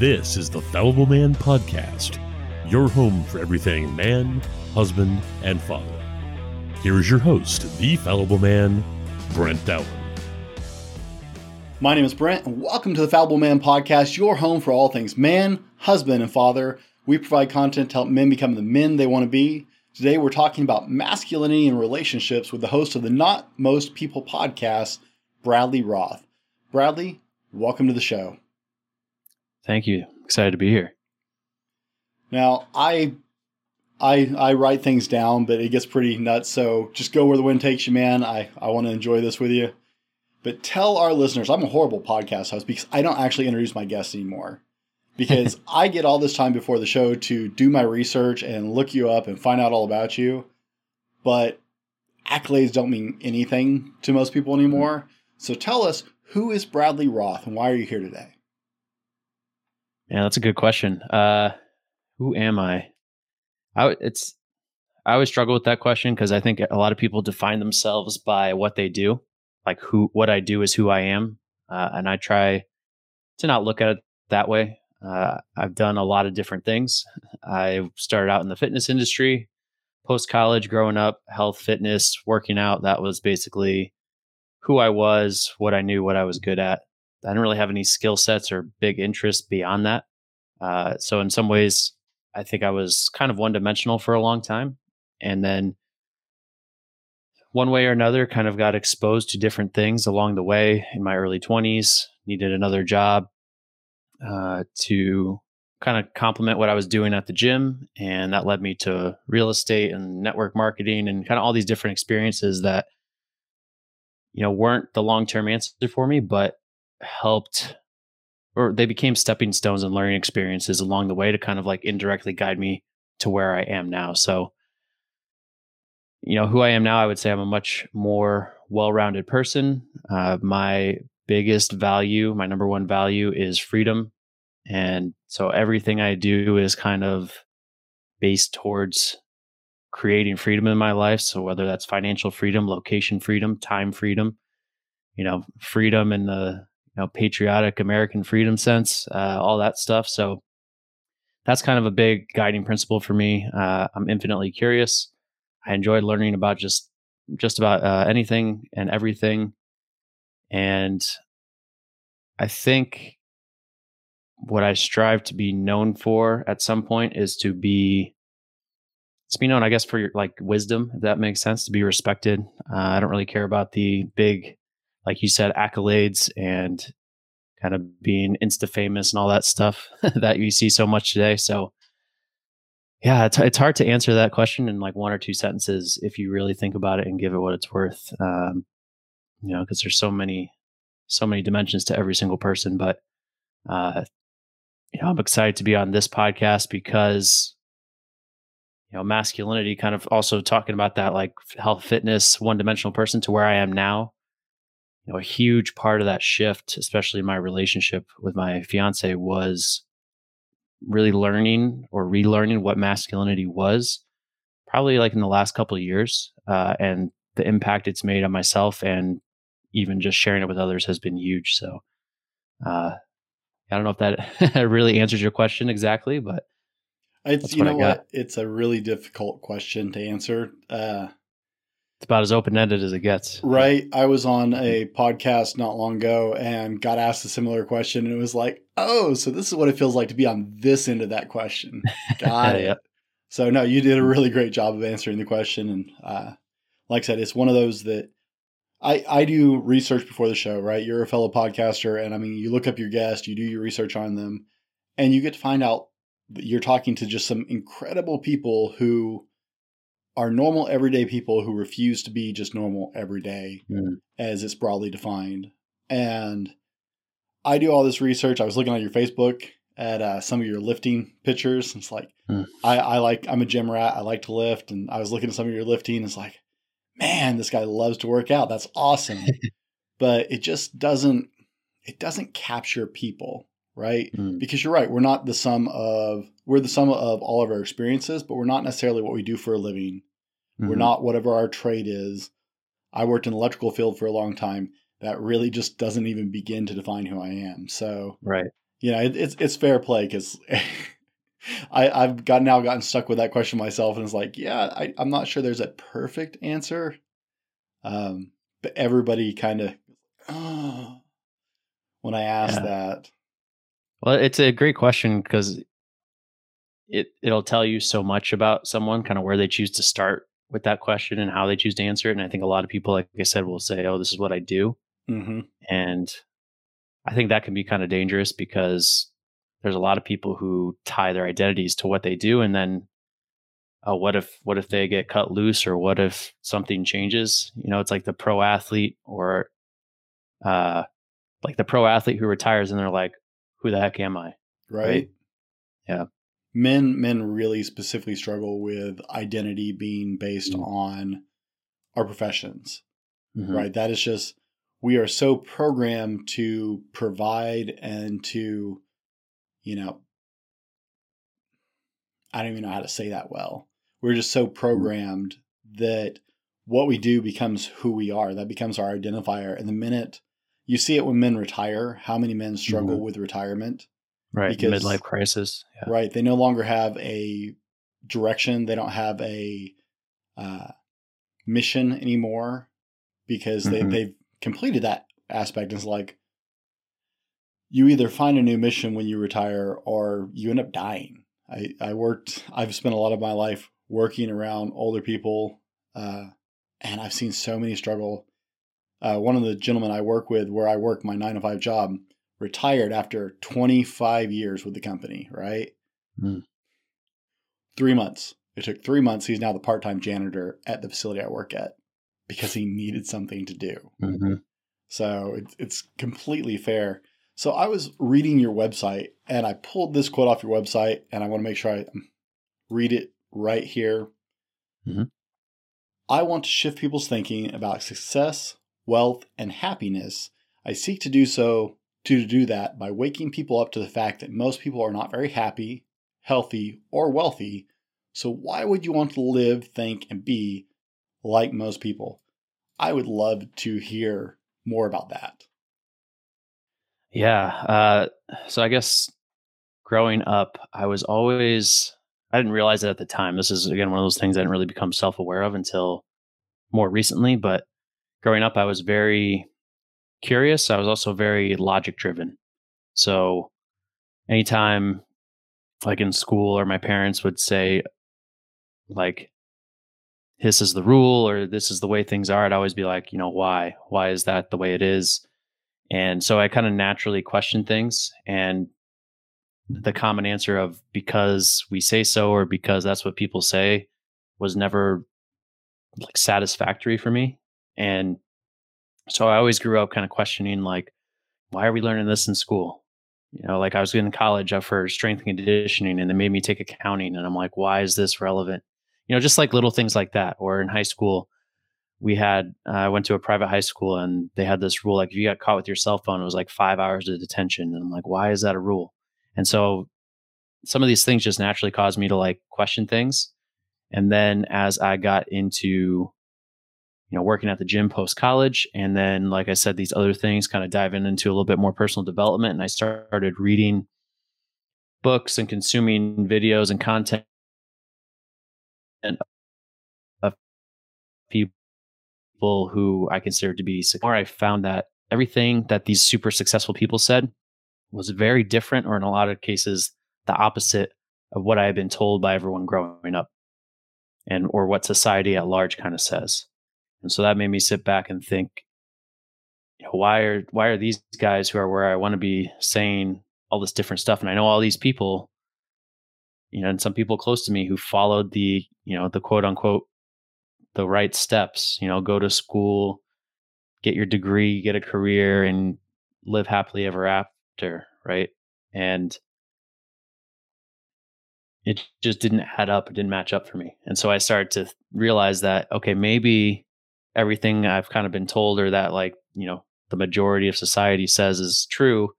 This is the Fallible Man Podcast, your home for everything man, husband, and father. Here is your host, the Fallible Man, Brent Dowling. My name is Brent, and welcome to the Fallible Man Podcast, your home for all things man, husband, and father. We provide content to help men become the men they want to be. Today, we're talking about masculinity and relationships with the host of the Not Most People podcast, Bradley Roth. Bradley, welcome to the show. Thank you. Excited to be here. Now, I I I write things down, but it gets pretty nuts. So just go where the wind takes you, man. I, I want to enjoy this with you. But tell our listeners, I'm a horrible podcast host because I don't actually introduce my guests anymore. Because I get all this time before the show to do my research and look you up and find out all about you. But accolades don't mean anything to most people anymore. Mm-hmm. So tell us, who is Bradley Roth and why are you here today? Yeah, that's a good question. Uh, who am I? I it's I always struggle with that question because I think a lot of people define themselves by what they do. Like who what I do is who I am, uh, and I try to not look at it that way. Uh, I've done a lot of different things. I started out in the fitness industry, post college, growing up, health, fitness, working out. That was basically who I was, what I knew, what I was good at. I didn't really have any skill sets or big interests beyond that. Uh, so in some ways, I think I was kind of one dimensional for a long time, and then one way or another, kind of got exposed to different things along the way. In my early twenties, needed another job uh, to kind of complement what I was doing at the gym, and that led me to real estate and network marketing and kind of all these different experiences that you know weren't the long term answer for me, but helped or they became stepping stones and learning experiences along the way to kind of like indirectly guide me to where I am now. So, you know, who I am now, I would say I'm a much more well rounded person. Uh, my biggest value, my number one value is freedom. And so everything I do is kind of based towards creating freedom in my life. So whether that's financial freedom, location freedom, time freedom, you know, freedom in the know patriotic American freedom sense, uh, all that stuff. So that's kind of a big guiding principle for me. Uh, I'm infinitely curious. I enjoy learning about just just about uh, anything and everything, and I think what I strive to be known for at some point is to be to be known, I guess, for your like wisdom, if that makes sense, to be respected. Uh, I don't really care about the big like you said, accolades and kind of being insta famous and all that stuff that you see so much today. So, yeah, it's, it's hard to answer that question in like one or two sentences if you really think about it and give it what it's worth. Um, you know, because there's so many, so many dimensions to every single person. But, uh, you know, I'm excited to be on this podcast because, you know, masculinity kind of also talking about that like health, fitness, one dimensional person to where I am now you know, a huge part of that shift, especially my relationship with my fiance, was really learning or relearning what masculinity was. Probably like in the last couple of years, uh, and the impact it's made on myself and even just sharing it with others has been huge. So, uh, I don't know if that really answers your question exactly, but it's you know what, it's a really difficult question to answer. Uh, it's about as open ended as it gets. Right. I was on a podcast not long ago and got asked a similar question, and it was like, oh, so this is what it feels like to be on this end of that question. Got it. So, no, you did a really great job of answering the question. And uh, like I said, it's one of those that I, I do research before the show, right? You're a fellow podcaster, and I mean, you look up your guest, you do your research on them, and you get to find out that you're talking to just some incredible people who are normal everyday people who refuse to be just normal everyday mm. as it's broadly defined. And I do all this research. I was looking on your Facebook at uh, some of your lifting pictures. It's like mm. I, I like I'm a gym rat. I like to lift, and I was looking at some of your lifting. It's like, man, this guy loves to work out. That's awesome. but it just doesn't it doesn't capture people, right? Mm. Because you're right. We're not the sum of we're the sum of all of our experiences, but we're not necessarily what we do for a living. Mm-hmm. We're not whatever our trade is. I worked in the electrical field for a long time. That really just doesn't even begin to define who I am. So, right. you know, it, it's it's fair play because I I've got now gotten stuck with that question myself, and it's like, yeah, I, I'm not sure there's a perfect answer. Um, but everybody kind of, oh, when I ask yeah. that. Well, it's a great question because it it'll tell you so much about someone, kind of where they choose to start with that question and how they choose to answer it. And I think a lot of people, like I said, will say, "Oh, this is what I do," mm-hmm. and I think that can be kind of dangerous because there's a lot of people who tie their identities to what they do, and then, oh, what if what if they get cut loose, or what if something changes? You know, it's like the pro athlete or, uh, like the pro athlete who retires and they're like, "Who the heck am I?" Right. right? Yeah men men really specifically struggle with identity being based mm-hmm. on our professions mm-hmm. right that is just we are so programmed to provide and to you know i don't even know how to say that well we're just so mm-hmm. programmed that what we do becomes who we are that becomes our identifier and the minute you see it when men retire how many men struggle mm-hmm. with retirement right because, midlife crisis yeah. right they no longer have a direction they don't have a uh, mission anymore because mm-hmm. they, they've completed that aspect it's like you either find a new mission when you retire or you end up dying i, I worked i've spent a lot of my life working around older people uh, and i've seen so many struggle uh, one of the gentlemen i work with where i work my nine to five job retired after 25 years with the company, right? Mm. Three months. It took three months. He's now the part time janitor at the facility I work at because he needed something to do. Mm-hmm. So it's, it's completely fair. So I was reading your website and I pulled this quote off your website and I want to make sure I read it right here. Mm-hmm. I want to shift people's thinking about success, wealth, and happiness. I seek to do so to do that by waking people up to the fact that most people are not very happy, healthy, or wealthy. So, why would you want to live, think, and be like most people? I would love to hear more about that. Yeah. Uh, so, I guess growing up, I was always, I didn't realize it at the time. This is, again, one of those things I didn't really become self aware of until more recently. But growing up, I was very curious. I was also very logic driven. So anytime like in school or my parents would say like this is the rule or this is the way things are, I'd always be like, you know, why? Why is that the way it is? And so I kind of naturally question things and the common answer of because we say so or because that's what people say was never like satisfactory for me. And so I always grew up kind of questioning like, why are we learning this in school? You know, like I was in college for strength and conditioning and they made me take accounting. And I'm like, why is this relevant? You know, just like little things like that. Or in high school, we had, uh, I went to a private high school and they had this rule like if you got caught with your cell phone, it was like five hours of detention. And I'm like, why is that a rule? And so some of these things just naturally caused me to like question things. And then as I got into you know, working at the gym post college. And then, like I said, these other things kind of diving into a little bit more personal development. And I started reading books and consuming videos and content and of people who I considered to be more. I found that everything that these super successful people said was very different, or in a lot of cases, the opposite of what I had been told by everyone growing up and or what society at large kind of says. And so that made me sit back and think, you know, why are why are these guys who are where I want to be saying all this different stuff? And I know all these people, you know, and some people close to me who followed the, you know, the quote unquote the right steps, you know, go to school, get your degree, get a career, and live happily ever after, right? And it just didn't add up, it didn't match up for me. And so I started to realize that, okay, maybe everything I've kind of been told or that like, you know, the majority of society says is true,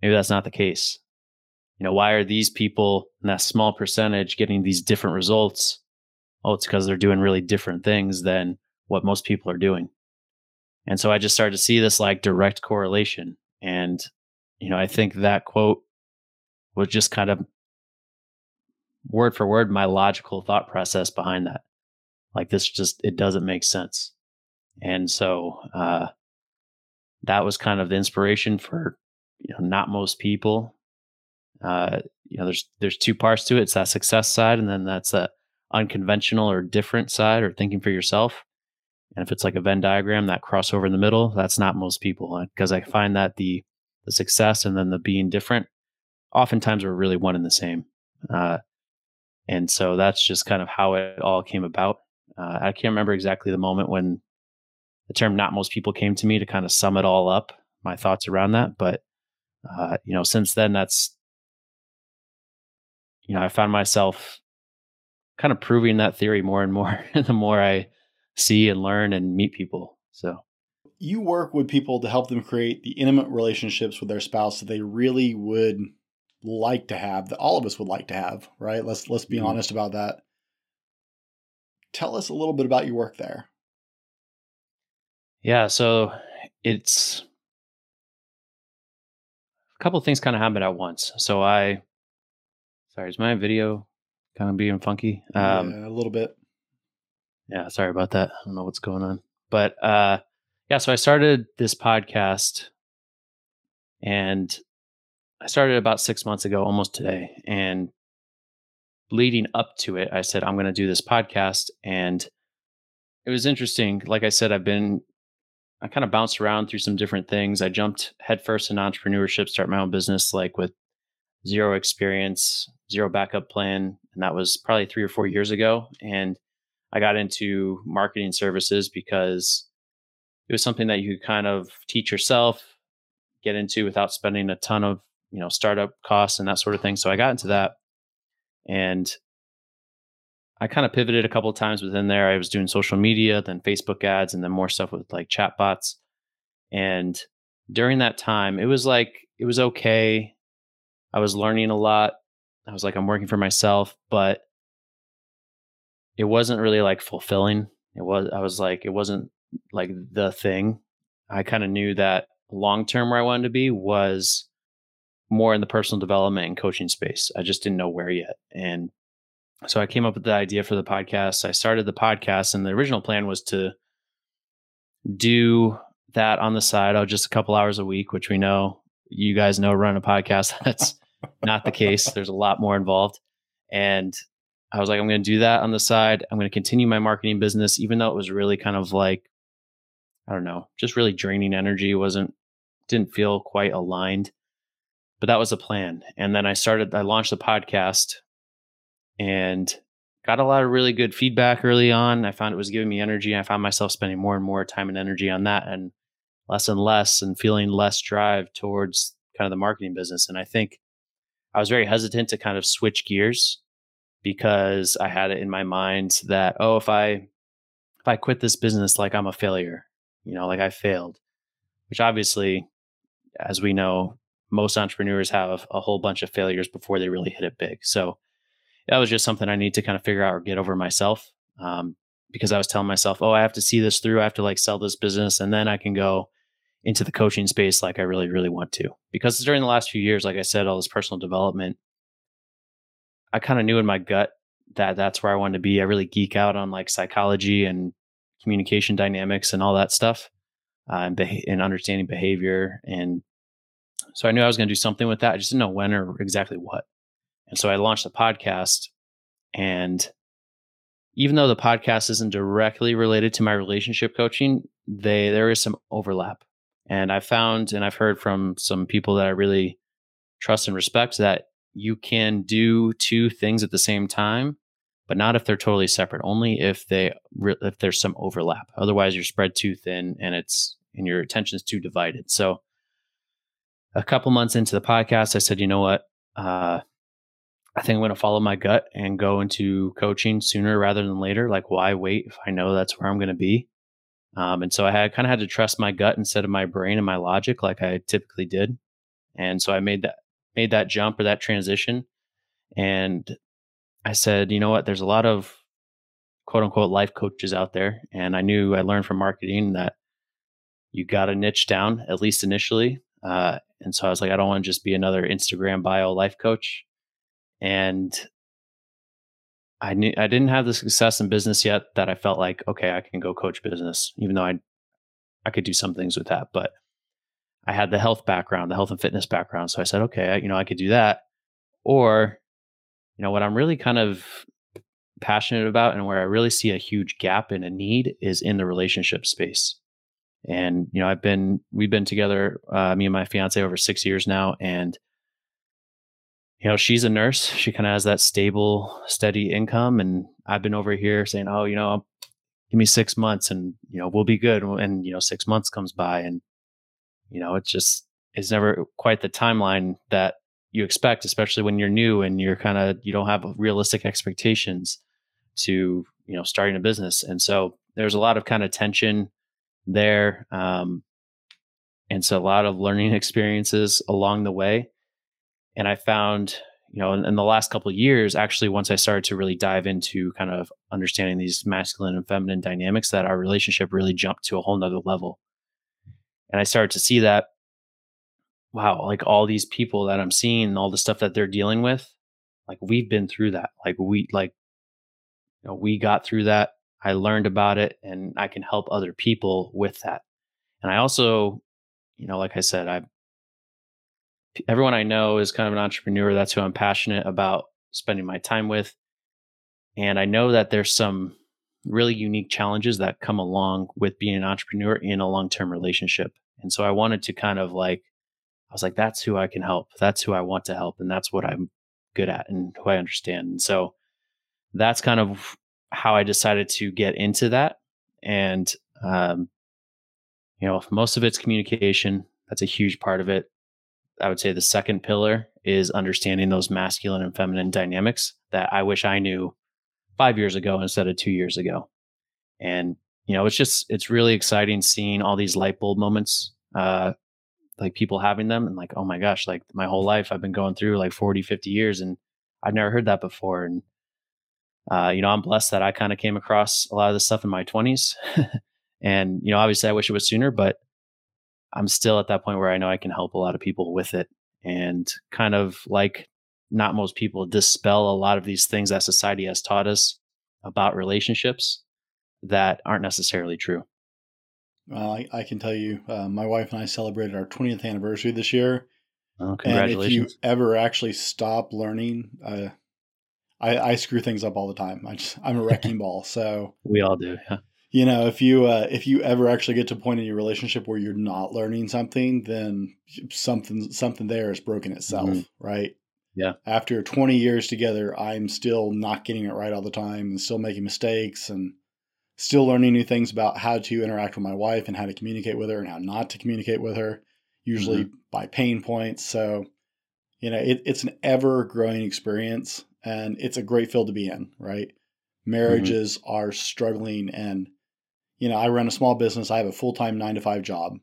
maybe that's not the case. You know, why are these people in that small percentage getting these different results? Oh, it's because they're doing really different things than what most people are doing. And so I just started to see this like direct correlation. And, you know, I think that quote was just kind of word for word my logical thought process behind that. Like this just it doesn't make sense. And so uh that was kind of the inspiration for you know not most people. Uh you know there's there's two parts to it. It's that success side and then that's that unconventional or different side or thinking for yourself. And if it's like a Venn diagram, that crossover in the middle, that's not most people because I find that the the success and then the being different oftentimes are really one and the same. Uh, and so that's just kind of how it all came about. Uh, I can't remember exactly the moment when the term "not most people" came to me to kind of sum it all up, my thoughts around that. But uh, you know, since then, that's you know, I found myself kind of proving that theory more and more the more I see and learn and meet people. So you work with people to help them create the intimate relationships with their spouse that they really would like to have that all of us would like to have right let's let's be mm-hmm. honest about that tell us a little bit about your work there. Yeah so it's a couple of things kind of happened at once. So i sorry is my video kind of being funky? Um yeah, a little bit. yeah sorry about that. I don't know what's going on. But uh yeah, so I started this podcast and I started about six months ago, almost today. And leading up to it, I said, I'm going to do this podcast. And it was interesting. Like I said, I've been, I kind of bounced around through some different things. I jumped headfirst in entrepreneurship, start my own business, like with zero experience, zero backup plan. And that was probably three or four years ago. And I got into marketing services because it was something that you could kind of teach yourself, get into without spending a ton of, you know, startup costs and that sort of thing. So I got into that and I kind of pivoted a couple of times within there. I was doing social media, then Facebook ads, and then more stuff with like chatbots. And during that time, it was like, it was okay. I was learning a lot. I was like, I'm working for myself, but it wasn't really like fulfilling. It was, I was like, it wasn't like the thing. I kind of knew that long term where I wanted to be was more in the personal development and coaching space. I just didn't know where yet. And so I came up with the idea for the podcast. I started the podcast, and the original plan was to do that on the side, oh, just a couple hours a week, which we know you guys know run a podcast. That's not the case. There's a lot more involved. And I was like, I'm going to do that on the side. I'm going to continue my marketing business, even though it was really kind of like I don't know, just really draining energy. wasn't didn't feel quite aligned, but that was a plan. And then I started. I launched the podcast, and got a lot of really good feedback early on. I found it was giving me energy. I found myself spending more and more time and energy on that, and less and less, and feeling less drive towards kind of the marketing business. And I think I was very hesitant to kind of switch gears because I had it in my mind that oh, if I if I quit this business, like I'm a failure you know, like I failed, which obviously, as we know, most entrepreneurs have a whole bunch of failures before they really hit it big. So that was just something I need to kind of figure out or get over myself. Um, because I was telling myself, oh, I have to see this through. I have to like sell this business and then I can go into the coaching space like I really, really want to. Because during the last few years, like I said, all this personal development, I kind of knew in my gut that that's where I wanted to be. I really geek out on like psychology and communication dynamics and all that stuff, uh, and, and understanding behavior. And so I knew I was going to do something with that. I just didn't know when or exactly what. And so I launched a podcast. And even though the podcast isn't directly related to my relationship coaching, they there is some overlap. And I found and I've heard from some people that I really trust and respect that you can do two things at the same time but not if they're totally separate. Only if they if there's some overlap. Otherwise, you're spread too thin, and it's and your attention is too divided. So, a couple months into the podcast, I said, you know what? Uh, I think I'm going to follow my gut and go into coaching sooner rather than later. Like, why wait if I know that's where I'm going to be? Um, and so I had kind of had to trust my gut instead of my brain and my logic, like I typically did. And so I made that made that jump or that transition. And I said, you know what? There's a lot of quote unquote life coaches out there. And I knew I learned from marketing that you got to niche down, at least initially. Uh, And so I was like, I don't want to just be another Instagram bio life coach. And I knew I didn't have the success in business yet that I felt like, okay, I can go coach business, even though I I could do some things with that. But I had the health background, the health and fitness background. So I said, okay, you know, I could do that. Or, you know, what I'm really kind of passionate about and where I really see a huge gap and a need is in the relationship space. And, you know, I've been, we've been together, uh, me and my fiance over six years now. And, you know, she's a nurse. She kind of has that stable, steady income. And I've been over here saying, oh, you know, give me six months and, you know, we'll be good. And, you know, six months comes by and, you know, it's just, it's never quite the timeline that you expect, especially when you're new and you're kind of, you don't have realistic expectations to, you know, starting a business. And so there's a lot of kind of tension there. Um, and so a lot of learning experiences along the way. And I found, you know, in, in the last couple of years, actually, once I started to really dive into kind of understanding these masculine and feminine dynamics, that our relationship really jumped to a whole nother level. And I started to see that, wow, like all these people that I'm seeing, all the stuff that they're dealing with, like we've been through that. Like we, like, you know, we got through that I learned about it and I can help other people with that. And I also, you know, like I said, I everyone I know is kind of an entrepreneur. That's who I'm passionate about spending my time with. And I know that there's some really unique challenges that come along with being an entrepreneur in a long-term relationship. And so I wanted to kind of like I was like that's who I can help. That's who I want to help and that's what I'm good at and who I understand. And so that's kind of how I decided to get into that. And, um, you know, most of it's communication. That's a huge part of it. I would say the second pillar is understanding those masculine and feminine dynamics that I wish I knew five years ago instead of two years ago. And, you know, it's just, it's really exciting seeing all these light bulb moments, uh, like people having them and like, oh my gosh, like my whole life I've been going through like 40, 50 years and I've never heard that before. And, uh, you know, I'm blessed that I kind of came across a lot of this stuff in my 20s. and, you know, obviously I wish it was sooner, but I'm still at that point where I know I can help a lot of people with it and kind of like not most people dispel a lot of these things that society has taught us about relationships that aren't necessarily true. Well, I, I can tell you, uh, my wife and I celebrated our 20th anniversary this year. Oh, congratulations. And if you ever actually stop learning, uh, I, I screw things up all the time. I just I'm a wrecking ball. So we all do. Yeah. You know, if you uh, if you ever actually get to a point in your relationship where you're not learning something, then something something there is broken itself, mm-hmm. right? Yeah. After 20 years together, I'm still not getting it right all the time and still making mistakes and still learning new things about how to interact with my wife and how to communicate with her and how not to communicate with her, usually mm-hmm. by pain points. So, you know, it, it's an ever growing experience and it's a great field to be in, right? Marriages mm-hmm. are struggling and you know, I run a small business, I have a full-time 9 to 5 job,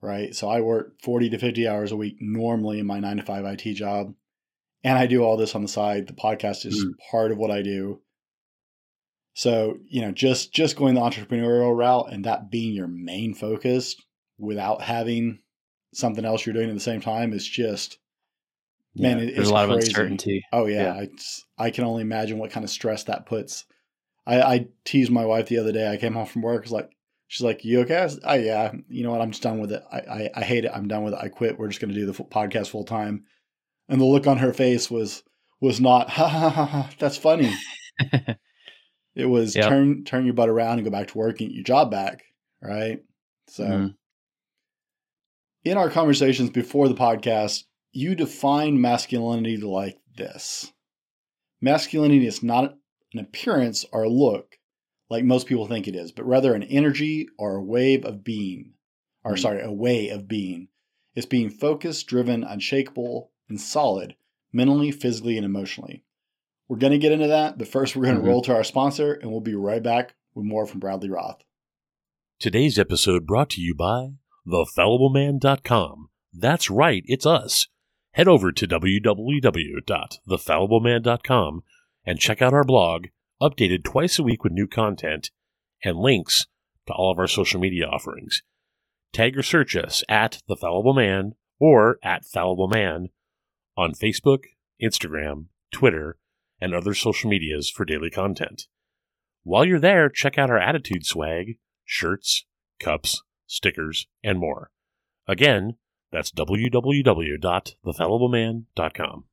right? So I work 40 to 50 hours a week normally in my 9 to 5 IT job. And I do all this on the side. The podcast is mm-hmm. part of what I do. So, you know, just just going the entrepreneurial route and that being your main focus without having something else you're doing at the same time is just man, yeah, there's a lot crazy. of uncertainty. Oh yeah, yeah. I I can only imagine what kind of stress that puts. I, I teased my wife the other day. I came home from work. It's like she's like, "You okay?" I was, oh yeah. You know what? I'm just done with it. I I, I hate it. I'm done with it. I quit. We're just going to do the podcast full time. And the look on her face was was not ha ha ha ha. That's funny. it was yep. turn turn your butt around and go back to work and get your job back. Right. So. Mm-hmm. In our conversations before the podcast, you define masculinity like this masculinity is not an appearance or a look like most people think it is, but rather an energy or a wave of being, or mm. sorry, a way of being. It's being focused, driven, unshakable, and solid mentally, physically, and emotionally. We're going to get into that, but first we're going to mm-hmm. roll to our sponsor, and we'll be right back with more from Bradley Roth. Today's episode brought to you by thefallibleman.com. That's right, it's us head over to www.thefallibleman.com and check out our blog, updated twice a week with new content and links to all of our social media offerings. Tag or search us at The Fallible Man or at Fallible Man on Facebook, Instagram, Twitter, and other social medias for daily content. While you're there, check out our attitude swag, shirts, cups, stickers, and more. Again, that's www.thefallibleman.com.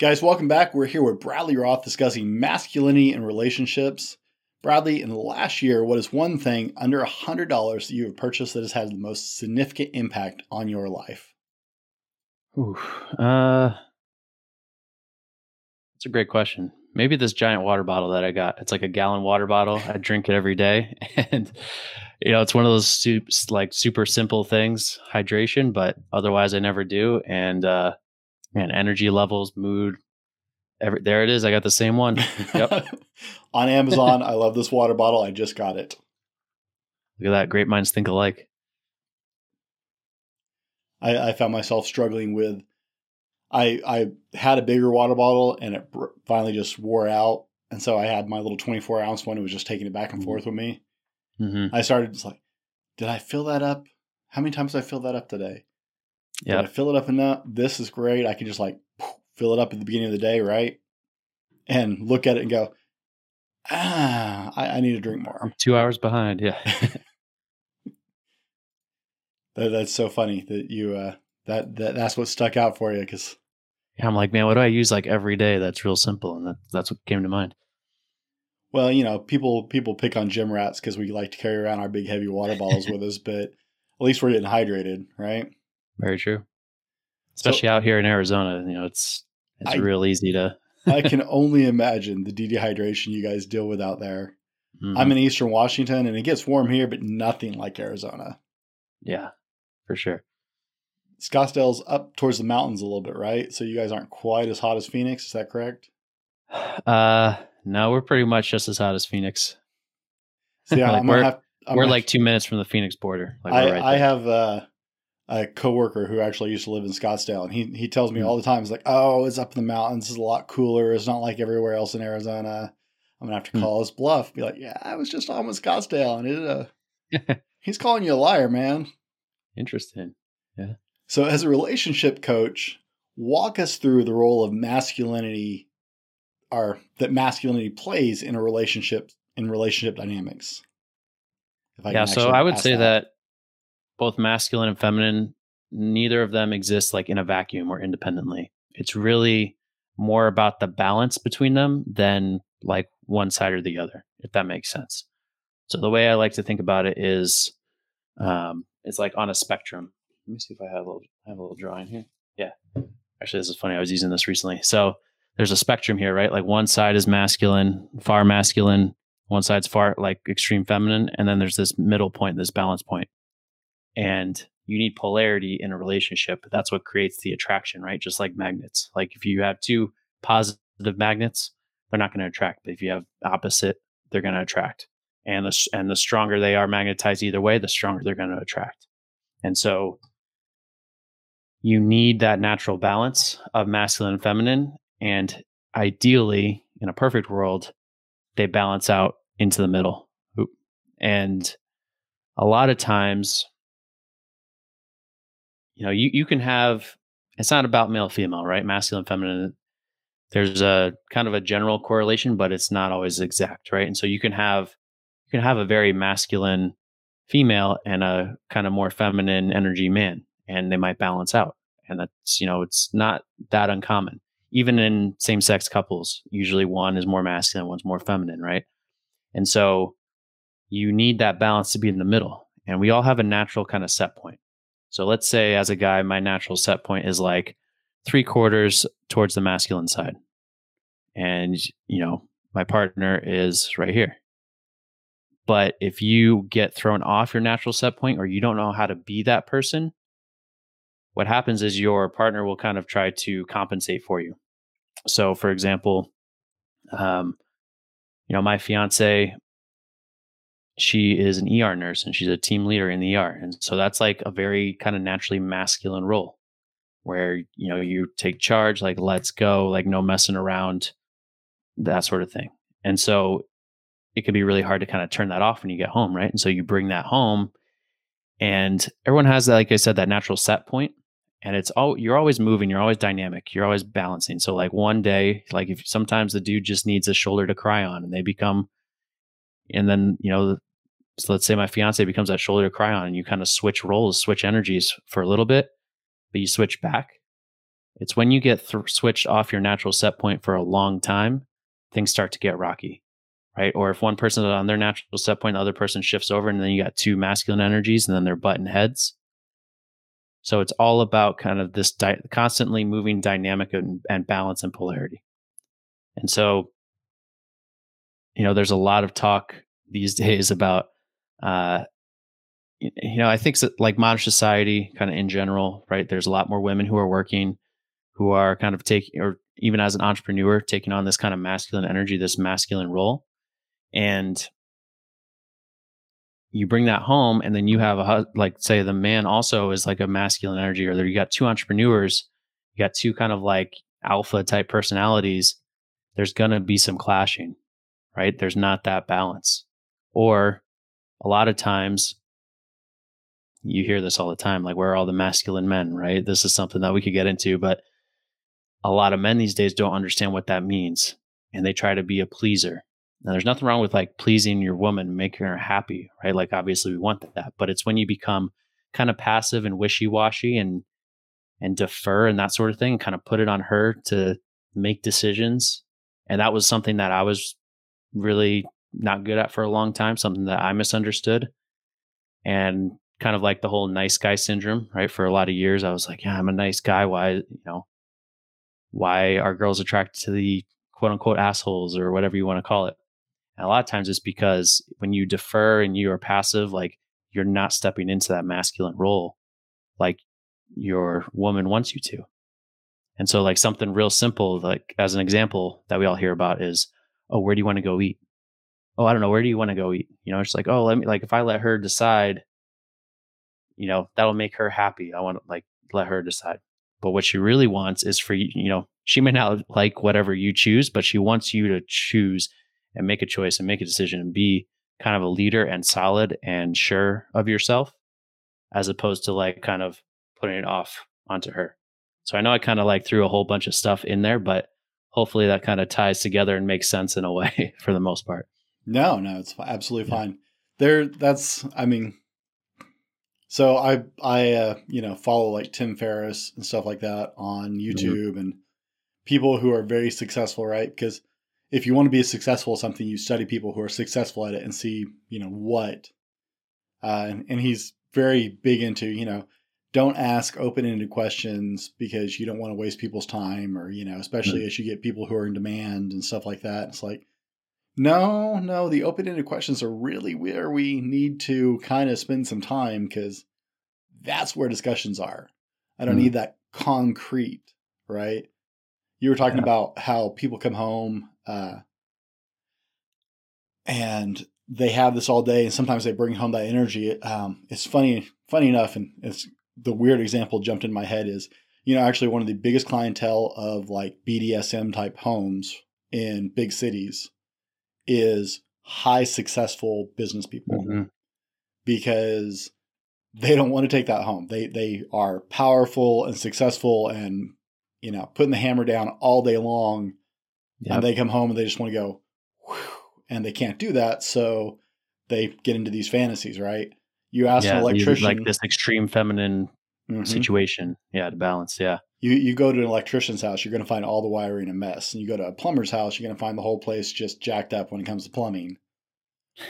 Guys, welcome back. We're here with Bradley Roth discussing masculinity and relationships. Bradley, in the last year, what is one thing under $100 that you have purchased that has had the most significant impact on your life? Ooh, uh, that's a great question. Maybe this giant water bottle that I got. It's like a gallon water bottle. I drink it every day, and you know, it's one of those super, like super simple things, hydration, but otherwise I never do. And uh, man, energy levels, mood, every there it is. I got the same one. Yep. On Amazon, I love this water bottle. I just got it. Look at that. Great minds think alike. I, I found myself struggling with. I I had a bigger water bottle and it finally just wore out, and so I had my little twenty four ounce one. It was just taking it back and mm-hmm. forth with me. Mm-hmm. I started just like, did I fill that up? How many times did I fill that up today? Yeah, I fill it up enough. This is great. I can just like fill it up at the beginning of the day, right? And look at it and go, ah, I, I need to drink more. I'm two hours behind. Yeah. that, that's so funny that you uh, that, that that's what stuck out for you because yeah, I'm like, man, what do I use like every day? That's real simple, and that, that's what came to mind. Well, you know, people people pick on gym rats because we like to carry around our big heavy water bottles with us, but at least we're getting hydrated, right? Very true. Especially so, out here in Arizona, you know, it's it's I, real easy to. I can only imagine the dehydration you guys deal with out there. Mm-hmm. I'm in Eastern Washington, and it gets warm here, but nothing like Arizona. Yeah, for sure. Scottsdale's up towards the mountains a little bit, right? So you guys aren't quite as hot as Phoenix. Is that correct? Uh, no, we're pretty much just as hot as Phoenix. See, like we're, have, we're like two minutes from the Phoenix border. Like I, right I have uh, a coworker who actually used to live in Scottsdale, and he he tells me mm all the time, he's like, "Oh, it's up in the mountains. It's a lot cooler. It's not like everywhere else in Arizona." I'm gonna have to hmm. call mm his bluff. Be like, "Yeah, I was just on with Scottsdale, and it, uh, he's calling you a liar, man." Interesting. Yeah. So, as a relationship coach, walk us through the role of masculinity, or that masculinity plays in a relationship in relationship dynamics. yeah. So I would say that. that both masculine and feminine, neither of them exist like in a vacuum or independently. It's really more about the balance between them than like one side or the other, if that makes sense. So the way I like to think about it is, um, it's like on a spectrum. Let me see if I have a little, I have a little drawing here. Yeah, actually, this is funny. I was using this recently. So there's a spectrum here, right? Like one side is masculine, far masculine. One side's far like extreme feminine, and then there's this middle point, this balance point. and you need polarity in a relationship. That's what creates the attraction, right? Just like magnets. Like if you have two positive magnets, they're not going to attract. But if you have opposite, they're going to attract. And the and the stronger they are magnetized either way, the stronger they're going to attract. And so you need that natural balance of masculine and feminine. And ideally, in a perfect world, they balance out into the middle. And a lot of times you know, you, you can have, it's not about male, female, right? Masculine, feminine. There's a kind of a general correlation, but it's not always exact, right? And so you can have, you can have a very masculine female and a kind of more feminine energy man, and they might balance out. And that's, you know, it's not that uncommon. Even in same sex couples, usually one is more masculine, one's more feminine, right? And so you need that balance to be in the middle. And we all have a natural kind of set point. So let's say as a guy, my natural set point is like three quarters towards the masculine side. And, you know, my partner is right here. But if you get thrown off your natural set point or you don't know how to be that person, what happens is your partner will kind of try to compensate for you. So, for example, um, you know, my fiance she is an ER nurse and she's a team leader in the ER. And so that's like a very kind of naturally masculine role where, you know, you take charge, like, let's go, like, no messing around, that sort of thing. And so it can be really hard to kind of turn that off when you get home, right? And so you bring that home and everyone has like I said, that natural set point. And it's all you're always moving you're always dynamic you're always balancing. So like one day like if sometimes the dude just needs a shoulder to cry on and they become and then you know so let's say my fiance becomes that shoulder to cry on and you kind of switch roles switch energies for a little bit but you switch back it's when you get th- switched off your natural set point for a long time things start to get rocky right? Or if one person's on their natural set point the other person shifts over and then you got two masculine energies and then they're button heads so it's all about kind of this di- constantly moving dynamic and, and balance and polarity. And so, you know, there's a lot of talk these days about, uh, you know, I think like modern society, kind of in general, right? There's a lot more women who are working, who are kind of taking, or even as an entrepreneur, taking on this kind of masculine energy, this masculine role. And you bring that home and then you have a like say the man also is like a masculine energy or there you got two entrepreneurs you got two kind of like alpha type personalities there's going to be some clashing right? There's not that balance. Or a lot of times you hear this all the time like where are all the masculine men right? This is something that we could get into but a lot of men these days don't understand what that means and they try to be a pleaser now, there's nothing wrong with like pleasing your woman, making her happy, right? Like, obviously, we want that, but it's when you become kind of passive and wishy washy and and defer and that sort of thing, kind of put it on her to make decisions. And that was something that I was really not good at for a long time, something that I misunderstood. And kind of like the whole nice guy syndrome, right? For a lot of years, I was like, yeah, I'm a nice guy. Why, you know, why are girls attracted to the quote unquote assholes or whatever you want to call it? And a lot of times it's because when you defer and you are passive, like you're not stepping into that masculine role like your woman wants you to. And so, like something real simple, like as an example that we all hear about is, oh, where do you want to go eat? Oh, I don't know. Where do you want to go eat? You know, it's like, oh, let me, like, if I let her decide, you know, that'll make her happy. I want to, like, let her decide. But what she really wants is for you, you know, she may not like whatever you choose, but she wants you to choose and make a choice and make a decision and be kind of a leader and solid and sure of yourself as opposed to like kind of putting it off onto her. So I know I kind of like threw a whole bunch of stuff in there, but hopefully that kind of ties together and makes sense in a way for the most part. No, no, it's absolutely yeah. fine. There, that's, I mean, so I, I, uh, you know, follow like Tim Ferriss and stuff like that on mm-hmm. YouTube mm-hmm. and people who are very successful, right? Because if you want to be successful at something, you study people who are successful at it and see, you know, what. Uh, and, and he's very big into, you know, don't ask open-ended questions because you don't want to waste people's time or, you know, especially mm-hmm. as you get people who are in demand and stuff like that. It's like, no, no, the open-ended questions are really where we need to kind of spend some time because that's where discussions are. I don't mm-hmm. need that concrete, right? You were talking yeah. about how people come home uh, and they have this all day, and sometimes they bring home that energy. Um, it's funny, funny enough, and it's the weird example jumped in my head is, you know, actually one of the biggest clientele of like BDSM type homes in big cities is high successful business people mm-hmm. because they don't want to take that home. They they are powerful and successful and you know putting the hammer down all day long Yep. And they come home and they just want to go, and they can't do that. So they get into these fantasies, right? You ask yeah, an electrician. Like this extreme feminine mm-hmm. situation. Yeah, to balance. Yeah. You, you go to an electrician's house, you're going to find all the wiring a mess. And you go to a plumber's house, you're going to find the whole place just jacked up when it comes to plumbing.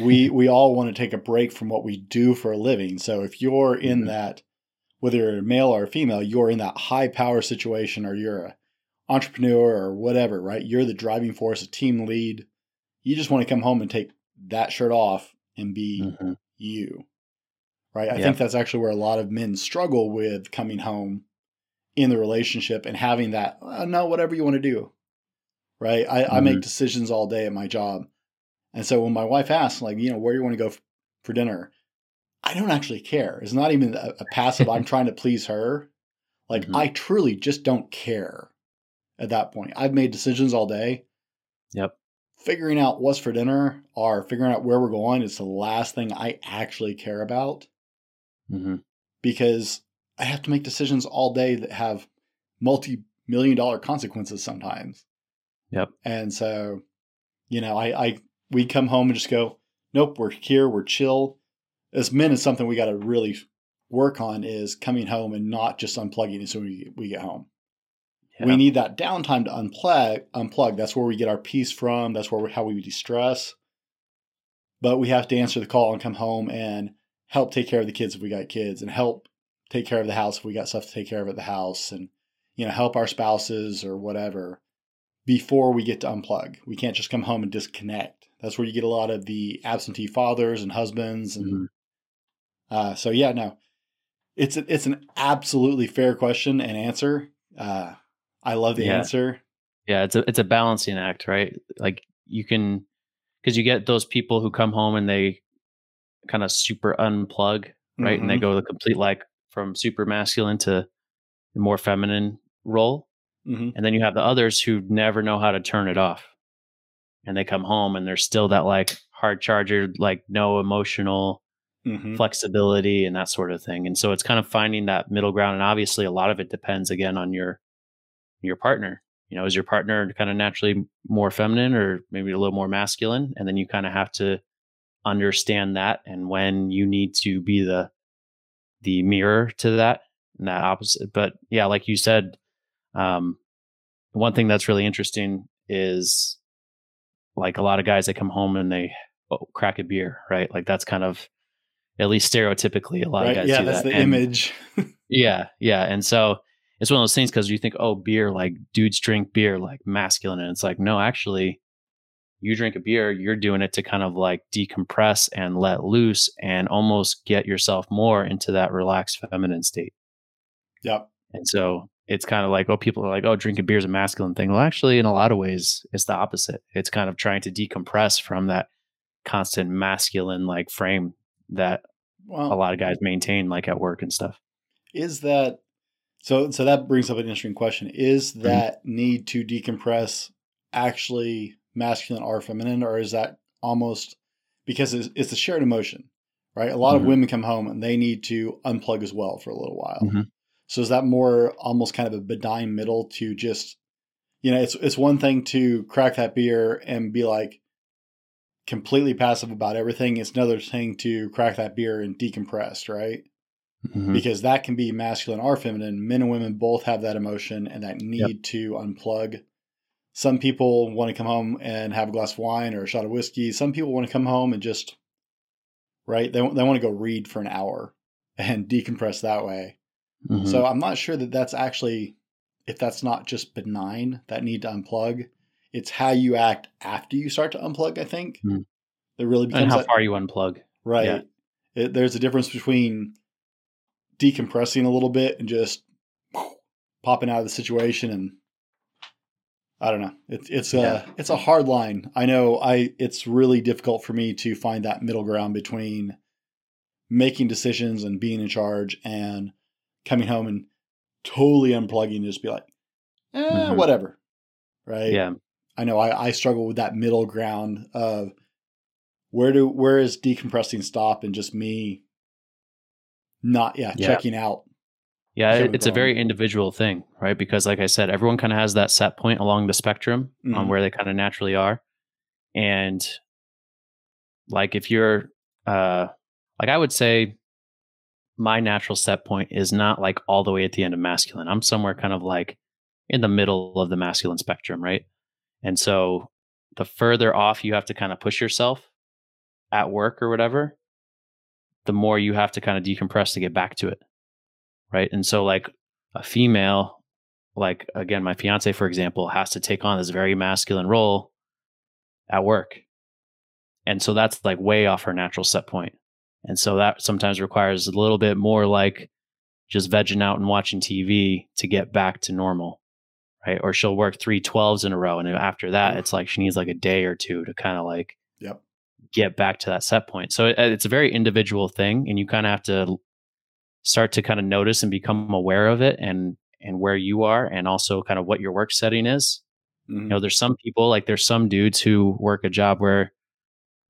We we all want to take a break from what we do for a living. So if you're in mm-hmm. that, whether you're a male or a female, you're in that high power situation, or you're a entrepreneur or whatever, right? You're the driving force, a team lead. You just want to come home and take that shirt off and be mm-hmm. you, right? I yeah. think that's actually where a lot of men struggle with coming home in the relationship and having that, oh, no, whatever you want to do, right? I, mm-hmm. I make mm-hmm. decisions all day at my job. And so when my wife asks, like, you know, where do you want to go for dinner? I don't actually care. It's not even a, a passive, I'm trying to please her. Like, mm-hmm. I truly just don't care at that point. I've made decisions all day. Yep. Figuring out what's for dinner or figuring out where we're going is the last thing I actually care about. Mm-hmm. Because I have to make decisions all day that have multi million dollar consequences sometimes. Yep. And so, you know, I, I we come home and just go, nope, we're here, we're chill. As men, is something we got to really work on is coming home and not just unplugging as soon as we, we get home. Yeah. We need that downtime to unplug. Unplug. That's where we get our peace from. That's where we, how we de-stress. But we have to answer the call and come home and help take care of the kids if we got kids, and help take care of the house if we got stuff to take care of at the house, and you know help our spouses or whatever before we get to unplug. We can't just come home and disconnect. That's where you get a lot of the absentee fathers and husbands, and mm-hmm. uh, so yeah, no, it's a, it's an absolutely fair question and answer. Uh, I love the yeah. answer. Yeah, it's a it's a balancing act, right? Like you can because you get those people who come home and they kind of super unplug, right? Mm-hmm. And they mm-hmm. go the complete like from super masculine to more feminine role. Mm-hmm. And then you have the others who never know how to turn it off. And they come home and they're still that like hard charger, like no emotional mm-hmm. flexibility and that sort of thing. And so it's kind of finding that middle ground. And obviously a lot of it depends again on your your partner. You know, is your partner kind of naturally more feminine or maybe a little more masculine? And then you kind of have to understand that and when you need to be the the mirror to that and that opposite. But yeah, like you said, um, one thing that's really interesting is like a lot of guys that come home and they oh, crack a beer, right? Like that's kind of at least stereotypically a lot right, of guys yeah, that's that. the and, image. yeah, yeah, and so it's one of those things because you think, oh, beer, like dudes drink beer, like masculine. And it's like, no, actually, you drink a beer, you're doing it to kind of like decompress and let loose and almost get yourself more into that relaxed feminine state. Yep. And so it's kind of like, oh, people are like, oh, drinking beer is a masculine thing. Well, actually, in a lot of ways, it's the opposite. It's kind of trying to decompress from that constant masculine like frame that well, a lot of guys maintain, like at work and stuff. Is that so, so that brings up an interesting question: Is mm-hmm. that mm-hmm. need to decompress actually masculine or feminine, or is that almost because it's, it's a shared emotion, right? A lot mm-hmm. of women come home and they need to unplug as well for a little while. Mm-hmm. So is that more almost kind of a benign middle to just, you know, it's it's one thing to crack that beer and be like completely passive about everything. It's another thing to crack that beer and decompress, right? Mm-hmm. because that can be masculine or feminine. Men and women both have that emotion and that need yep. to unplug. Some people want to come home and have a glass of wine or a shot of whiskey. Some people want to come home and just, right? They, they want to go read for an hour and decompress that way. Mm-hmm. So I'm not sure that that's actually, if that's not just benign, that need to unplug. It's how you act after you start to unplug, I think. Mm-hmm. That really becomes. And how that, far you unplug. Right. Yeah. It, there's a difference between decompressing a little bit and just popping out of the situation and I don't know. It's it's a it's a hard line. I know I it's really difficult for me to find that middle ground between making decisions and being in charge and coming home and totally unplugging and just be like, eh, mm-hmm. whatever. Right. Yeah. I know I, I struggle with that middle ground of where do where is decompressing stop and just me not yeah, yeah. checking out. Yeah it's a very individual thing right? Because like i said everyone kind of has that set point along the spectrum mm-hmm. on where they kind of naturally are. And like if you're uh like i would say my natural set point is not like all the way at the end of masculine. I'm somewhere kind of like in the middle of the masculine spectrum right? And so the further off you have to kind of push yourself at work or whatever the more you have to kind of decompress to get back to it. Right. And so, like a female, like again, my fiance, for example, has to take on this very masculine role at work. And so that's like way off her natural set point. And so that sometimes requires a little bit more like just vegging out and watching TV to get back to normal. Right. Or she'll work three 12s in a row. And after that, it's like she needs like a day or two to kind of like get back to that set point. So it, it's a very individual thing, and you kind of have to start to kind of notice and become aware of it, and and where you are, and also kind of what your work setting is. Mm-hmm. You know, there's some people like there's some dudes who work a job where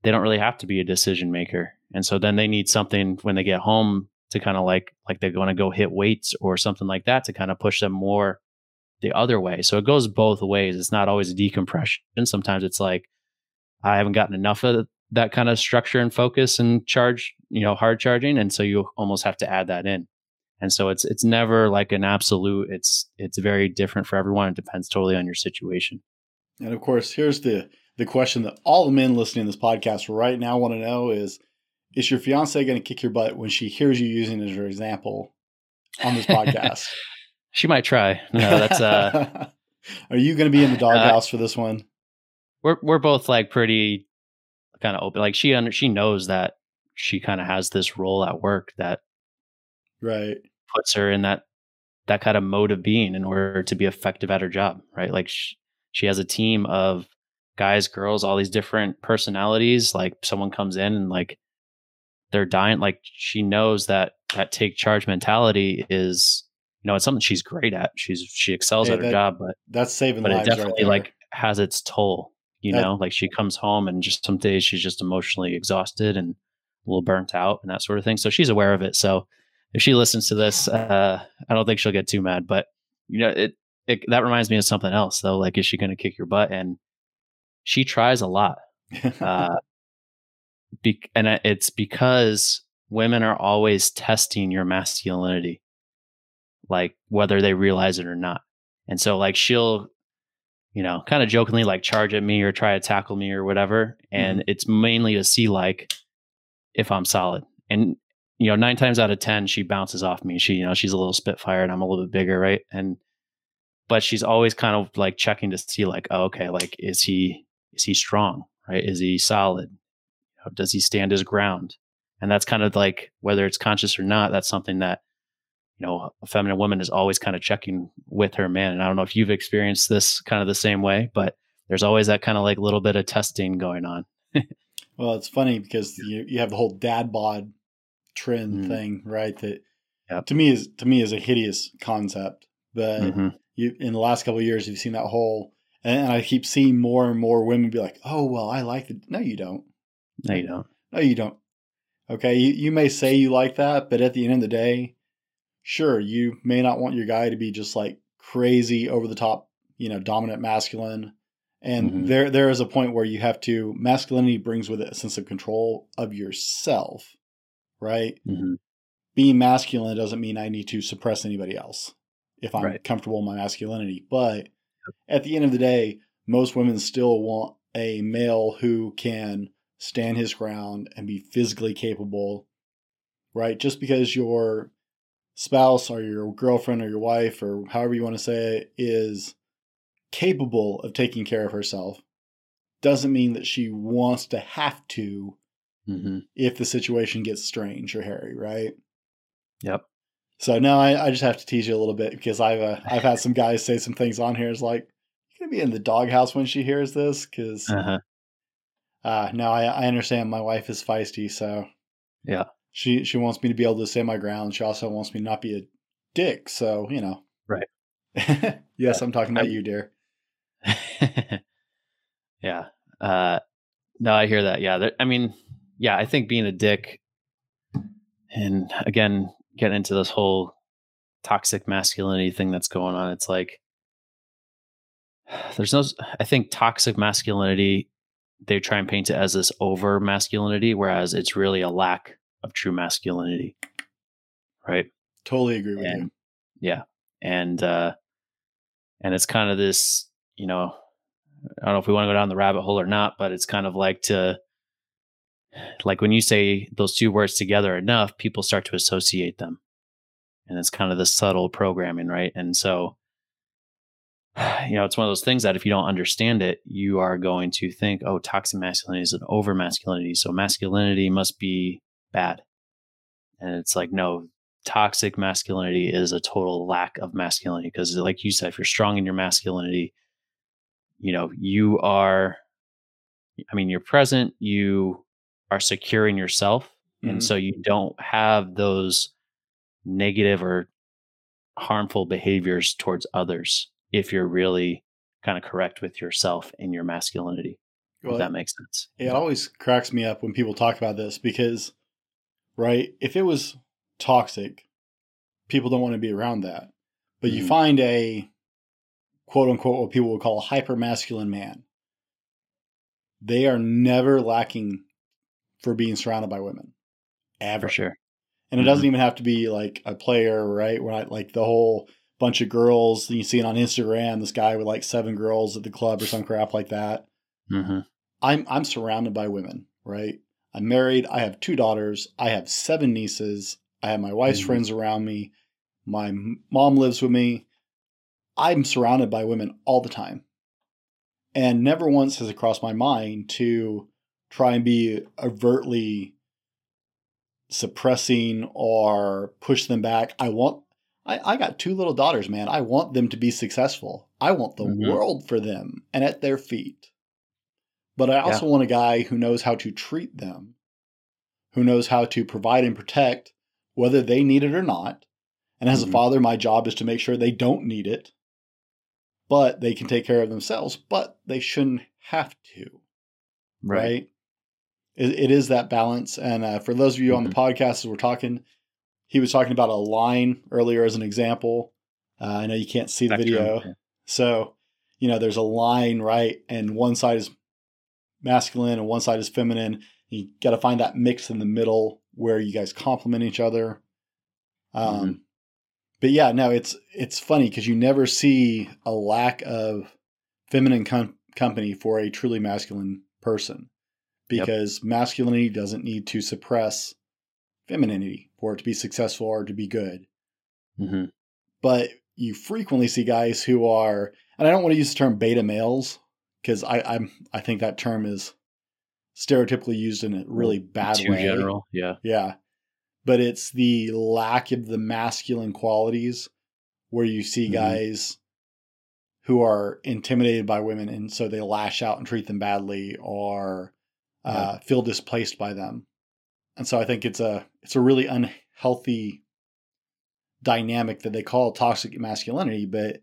they don't really have to be a decision maker, and so then they need something when they get home to kind of like like they're going to go hit weights or something like that to kind of push them more the other way. So it goes both ways. It's not always a decompression. Sometimes it's like I haven't gotten enough of that kind of structure and focus and charge, you know, hard charging, and so you almost have to add that in. And so it's it's never like an absolute. It's it's very different for everyone. It depends totally on your situation. And of course, here's the the question that all the men listening to this podcast right now want to know is is your fiance going to kick your butt when she hears you using it as your example on this podcast? she might try. No, that's uh Are you going to be in the uh, doghouse uh, for this one? We're we're both like pretty kind of open. Like she under, she knows that she kind of has this role at work that right puts her in that that kind of mode of being in order to be effective at her job, right? Like she, she has a team of guys, girls, all these different personalities. Like someone comes in and like they're dying. Like she knows that that take charge mentality is, you know, it's something she's great at. She's she excels hey, at her job, but that's saving but lives. It definitely right like has its toll. You know, like she comes home and just some days she's just emotionally exhausted and a little burnt out and that sort of thing. So she's aware of it. So if she listens to this, uh, I don't think she'll get too mad. But you know, it, it that reminds me of something else though. Like, is she going to kick your butt? And she tries a lot. Uh, be, and it's because women are always testing your masculinity, like whether they realize it or not. And so, like, she'll, you know, kind of jokingly like charge at me or try to tackle me or whatever. And mm-hmm. it's mainly to see like if I'm solid. And you know, nine times out of ten, she bounces off me. She, you know, she's a little spitfire, and I'm a little bit bigger, right? And but she's always kind of like checking to see, like, oh, okay, like, is he is he strong, right? Is he solid? Does he stand his ground? And that's kind of like whether it's conscious or not. That's something that you know a feminine woman is always kind of checking with her man. And I don't know if you've experienced this kind of the same way, but there's always that kind of like little bit of testing going on. well, it's funny because you you have the whole dad bod trend mm. thing, right? That yep. to me is to me is a hideous concept. But mm-hmm. you in the last couple years, you've seen that whole, and I keep seeing more and more women be like, "Oh, well, I like it." No, you don't. No, you don't. No, you don't. Okay, you, you may say you like that, but at the end of the day, sure, you may not want your guy to be just like crazy over the top, you know, dominant masculine. And mm-hmm. there there is a point where you have to masculinity brings with it a sense of control of yourself right? Mm-hmm. Being masculine doesn't mean I need to suppress anybody else if I'm right. comfortable in my masculinity. But at the end of the day, most women still want a male who can stand his ground and be physically capable, right? Just because your spouse or your girlfriend or your wife or however you want to say it is capable of taking care of herself doesn't mean that she wants to have to mm-hmm. if the situation gets strange or hairy, right? Yep. So now I, I just have to tease you a little bit because I've uh, I've had some guys say some things on here. It's like you're gonna be in the doghouse when she hears this because uh-huh. uh now I, I understand my wife is feisty, so yeah, she she wants me to be able to stand my ground. She also wants me not be a dick. So you know, right? yes, yeah. I'm talking about I'm... you, dear. yeah. Uh, no, I hear that. Yeah, I mean, yeah, I think being a dick and again, get into this whole toxic masculinity thing that's going on. It's like there's no I think toxic masculinity they try and paint it as this over masculinity, whereas it's really a lack of true masculinity. Right? Totally agree with and, you. Yeah. And uh and it's kind of this, you know, I don't know if we want to go down the rabbit hole or not, but it's kind of like to like when you say those two words together enough, people start to associate them. And it's kind of the subtle programming, right? And so, you know, it's one of those things that if you don't understand it, you are going to think, oh, toxic masculinity is an over masculinity. So masculinity must be bad. And it's like, no, toxic masculinity is a total lack of masculinity. Because, like you said, if you're strong in your masculinity, you know, you are, I mean, you're present, you are secure in yourself. Mm-hmm. And so you don't have those negative or harmful behaviors towards others if you're really kind of correct with yourself and your masculinity. Well, if that makes sense. It always cracks me up when people talk about this because, right, if it was toxic, people don't want to be around that. But you Mhm. find a quote unquote what people would call a hyper masculine man. They are never lacking for being surrounded by women. Ever. For sure. And it doesn't even have to be like a player, right? Where I, like the whole bunch of girls you see it on Instagram, this guy with like seven girls at the club or some crap like that. hmm I'm I'm surrounded by women, right? I'm married. I have two daughters. I have seven nieces. I have my wife's Mhm. friends around me. My mom lives with me. I'm surrounded by women all the time. And never once has it crossed my mind to try and be overtly suppressing or push them back. I want I, I got two little daughters, man. I want them to be successful. I want the Mhm. world for them and at their feet. But I also want a guy who knows how to treat them, who knows how to provide and protect, whether they need it or not. And as a Mhm. father, my job is to make sure they don't need it, but they can take care of themselves, but they shouldn't have to Right. right? It, it is that balance. And uh, for those of you on the podcast, as we're talking, he was talking about a line earlier as an example. Uh, I know you can't see the Spectrum, video. yeah. So, you know, there's a line, right? And one side is masculine and one side is feminine. You got to find that mix in the middle where you guys complement each other. Um, Mhm. But yeah, no, it's it's funny because you never see a lack of feminine com- company for a truly masculine person Yep. because masculinity doesn't need to suppress femininity for it to be successful or to be good hmm but you frequently see guys who are and i don't want to use the term beta males because i i'm i think that term is stereotypically used in a really bad way. Too way general. Yeah. yeah but it's the lack of the masculine qualities where you see Mhm. guys who are intimidated by women and so they lash out and treat them badly or uh, feel displaced by them and so i think it's a it's a really unhealthy dynamic that they call toxic masculinity but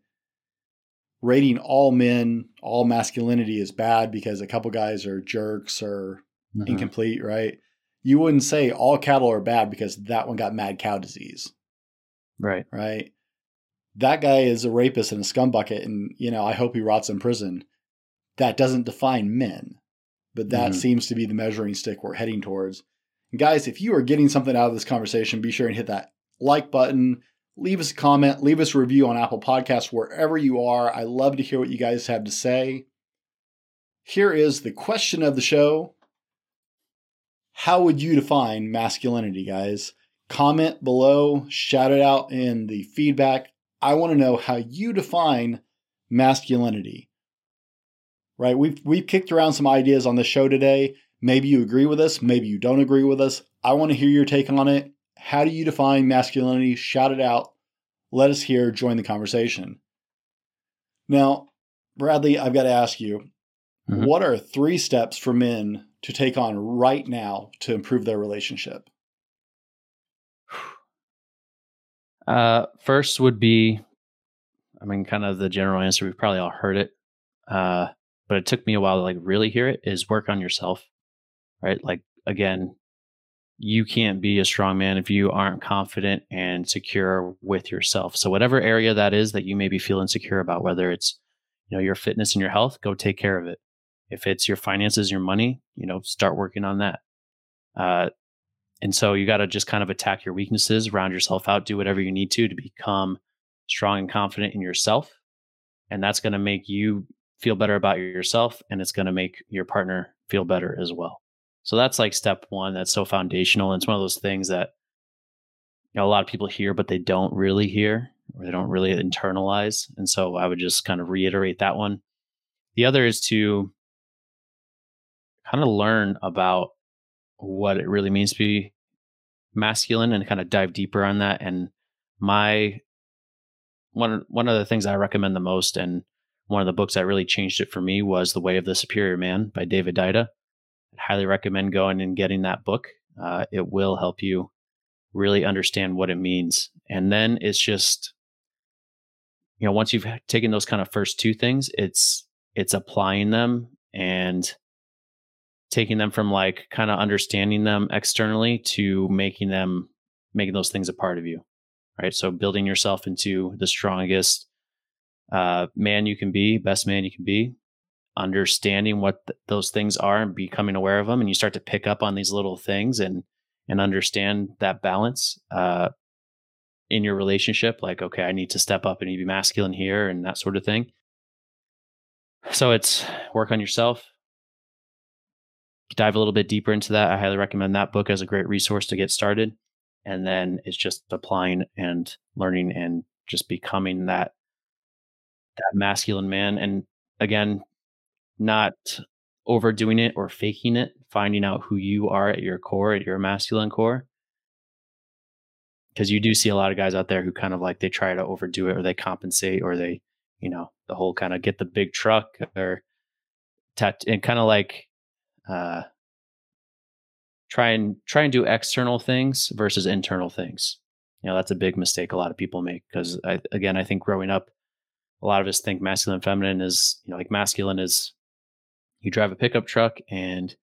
rating all men all masculinity is bad because a couple guys are jerks or Mhm. incomplete, right? You wouldn't say all cattle are bad because that one got mad cow disease, Right. right? That guy is a rapist and a scumbucket, and you know I hope he rots in prison. That doesn't define men, but that Mhm. seems to be the measuring stick we're heading towards. And guys, if you are getting something out of this conversation, be sure and hit that like button. Leave us a comment, leave us a review on Apple Podcasts, wherever you are. I love to hear what you guys have to say. Here is the question of the show how would you define masculinity, guys? Comment below, shout it out in the feedback. I want to know how you define masculinity. Right? We've we've kicked around some ideas on the show today. Maybe you agree with us, maybe you don't agree with us. I want to hear your take on it. How do you define masculinity? Shout it out. Let us hear, join the conversation. Now, Bradley, I've got to ask you, Mhm. what are three steps for men to take on right now to improve their relationship? Uh, first would be, I mean, kind of the general answer. We've probably all heard it, uh, but it took me a while to like really hear it. Is work on yourself, right? Like again, you can't be a strong man if you aren't confident and secure with yourself. So whatever area that is that you may be feeling insecure about, whether it's you know your fitness and your health, go take care of it. If it's your finances, your money, you know, start working on that. Uh, and so you got to just kind of attack your weaknesses, round yourself out, do whatever you need to to become strong and confident in yourself. And that's going to make you feel better about yourself and it's going to make your partner feel better as well. So that's like step one. That's so foundational. And it's one of those things that you know, a lot of people hear, but they don't really hear or they don't really internalize. And so I would just kind of reiterate that one. The other is to kind of learn about what it really means to be masculine and kind of dive deeper on that. And my one one of the things I recommend the most and one of the books that really changed it for me was The Way of the Superior Man by David Deida. I highly recommend going and getting that book. Uh, it will help you really understand what it means. And then it's just, you know, once you've taken those kind of first two things, it's it's applying them and taking them from like kind of understanding them externally to making them making those things a part of you, right? So building yourself into the strongest uh, man you can be, best man you can be, understanding what th- those things are and becoming aware of them, and you start to pick up on these little things and and understand that balance uh, in your relationship. Like, okay, I need to step up and be masculine here, and that sort of thing. So it's work on yourself. Dive a little bit deeper into that. I highly recommend that book as a great resource to get started. And then it's just applying and learning and just becoming that that masculine man. And again, not overdoing it or faking it, finding out who you are at your core, at your masculine core. Because you do see a lot of guys out there who kind of like they try to overdo it or they compensate or they, you know, the whole kind of get the big truck or tat- and kind of like uh try and try and do external things versus internal things. You know, that's a big mistake a lot of people make because I, again, I think growing up, a lot of us think masculine feminine is, you know, like masculine is you drive a pickup truck and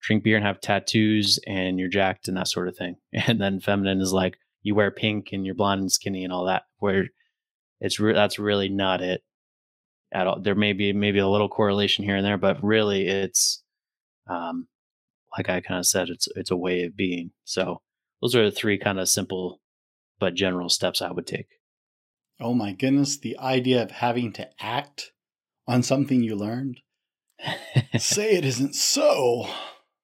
drink beer and have tattoos and you're jacked and that sort of thing. And then feminine is like you wear pink and you're blonde and skinny and all that. Where it's re- that's really not it at all. There may be maybe a little correlation here and there, but really it's um, like I kind of said, it's it's a way of being. So those are the three kind of simple but general steps I would take. Oh my goodness, the idea of having to act on something you learned. Say it isn't so.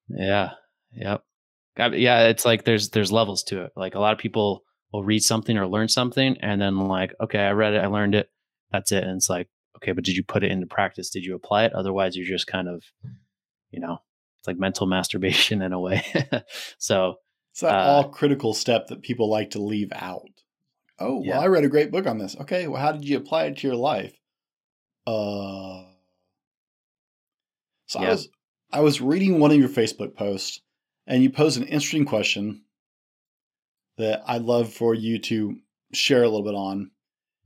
Yeah. Yep. Yeah, it's like there's there's levels to it. Like a lot of people will read something or learn something and then like, okay, I read it, I learned it, that's it. And it's like, okay, but did you put it into practice? Did you apply it? Otherwise you're just kind of, you know, it's like mental masturbation in a way. so it's that uh, all critical step that people like to leave out. Oh, yeah. well, I read a great book on this. Okay, well, how did you apply it to your life? Uh, so yeah. I was I was reading one of your Facebook posts, and you posed an interesting question that I'd love for you to share a little bit on.